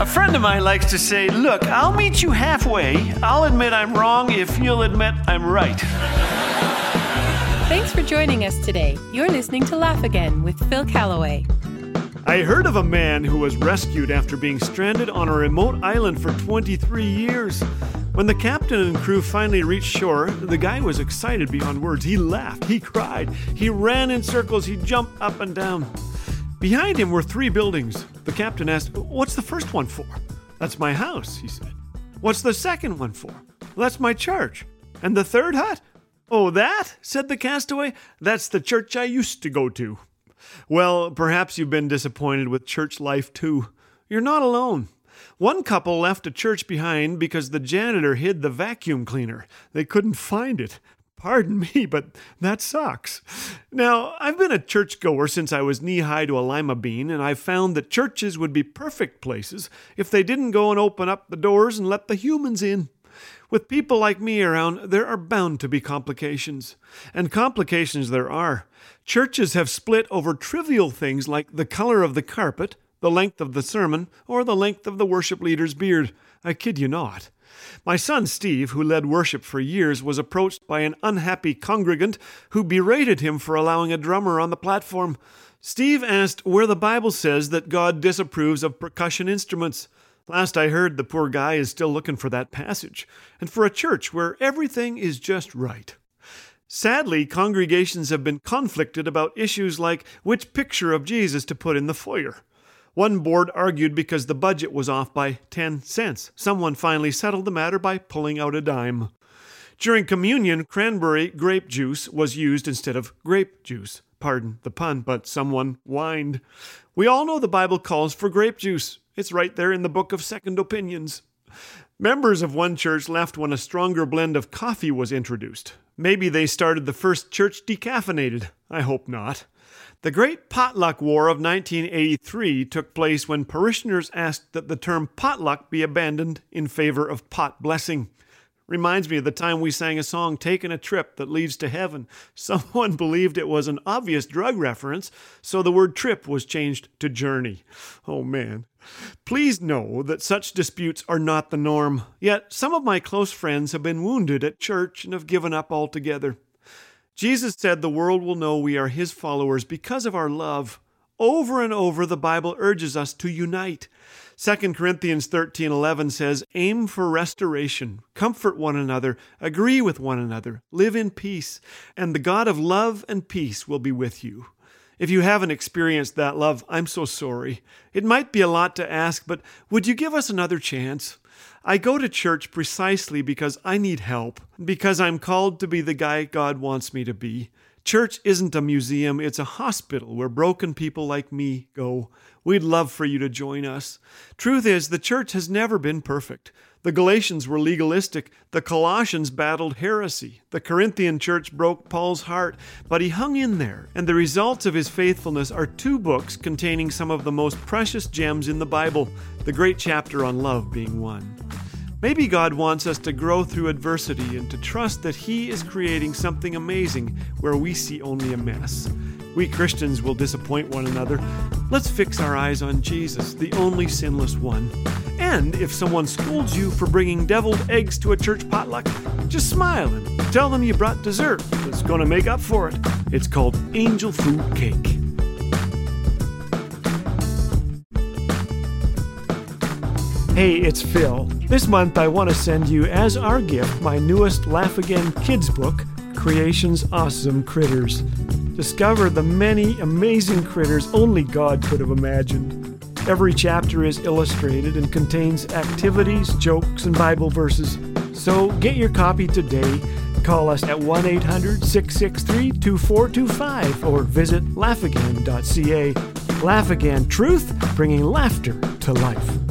A friend of mine likes to say, Look, I'll meet you halfway. I'll admit I'm wrong if you'll admit I'm right. Thanks for joining us today. You're listening to Laugh Again with Phil Callaway. I heard of a man who was rescued after being stranded on a remote island for 23 years. When the captain and crew finally reached shore, the guy was excited beyond words. He laughed, he cried, he ran in circles, he jumped up and down. Behind him were three buildings. The captain asked, What's the first one for? That's my house, he said. What's the second one for? That's my church. And the third hut? Oh, that? said the castaway. That's the church I used to go to. Well, perhaps you've been disappointed with church life too. You're not alone. One couple left a church behind because the janitor hid the vacuum cleaner. They couldn't find it. Pardon me, but that sucks. Now, I've been a churchgoer since I was knee high to a lima bean, and I've found that churches would be perfect places if they didn't go and open up the doors and let the humans in. With people like me around, there are bound to be complications. And complications there are. Churches have split over trivial things like the color of the carpet, the length of the sermon, or the length of the worship leader's beard. I kid you not. My son Steve, who led worship for years, was approached by an unhappy congregant who berated him for allowing a drummer on the platform. Steve asked where the Bible says that God disapproves of percussion instruments. Last I heard, the poor guy is still looking for that passage, and for a church where everything is just right. Sadly, congregations have been conflicted about issues like which picture of Jesus to put in the foyer. One board argued because the budget was off by 10 cents. Someone finally settled the matter by pulling out a dime. During communion, cranberry grape juice was used instead of grape juice. Pardon the pun, but someone whined. We all know the Bible calls for grape juice. It's right there in the book of Second Opinions. Members of one church left when a stronger blend of coffee was introduced. Maybe they started the first church decaffeinated. I hope not. The Great Potluck War of 1983 took place when parishioners asked that the term potluck be abandoned in favor of pot blessing. Reminds me of the time we sang a song, Taking a Trip That Leads to Heaven. Someone believed it was an obvious drug reference, so the word trip was changed to journey. Oh man. Please know that such disputes are not the norm, yet some of my close friends have been wounded at church and have given up altogether. Jesus said the world will know we are his followers because of our love. Over and over the Bible urges us to unite. 2 Corinthians 13:11 says, "Aim for restoration, comfort one another, agree with one another, live in peace, and the God of love and peace will be with you." If you haven't experienced that love, I'm so sorry. It might be a lot to ask, but would you give us another chance? I go to church precisely because I need help, because I'm called to be the guy God wants me to be. Church isn't a museum, it's a hospital where broken people like me go. We'd love for you to join us. Truth is, the church has never been perfect. The Galatians were legalistic. The Colossians battled heresy. The Corinthian church broke Paul's heart, but he hung in there, and the results of his faithfulness are two books containing some of the most precious gems in the Bible, the great chapter on love being one. Maybe God wants us to grow through adversity and to trust that He is creating something amazing where we see only a mess. We Christians will disappoint one another. Let's fix our eyes on Jesus, the only sinless one. And if someone scolds you for bringing deviled eggs to a church potluck, just smile and tell them you brought dessert that's going to make up for it. It's called angel food cake. Hey, it's Phil. This month I want to send you as our gift my newest Laugh Again kids book, Creation's Awesome Critters. Discover the many amazing critters only God could have imagined. Every chapter is illustrated and contains activities, jokes, and Bible verses. So get your copy today. Call us at 1 800 663 2425 or visit laughagain.ca. Laugh Again Truth, bringing laughter to life.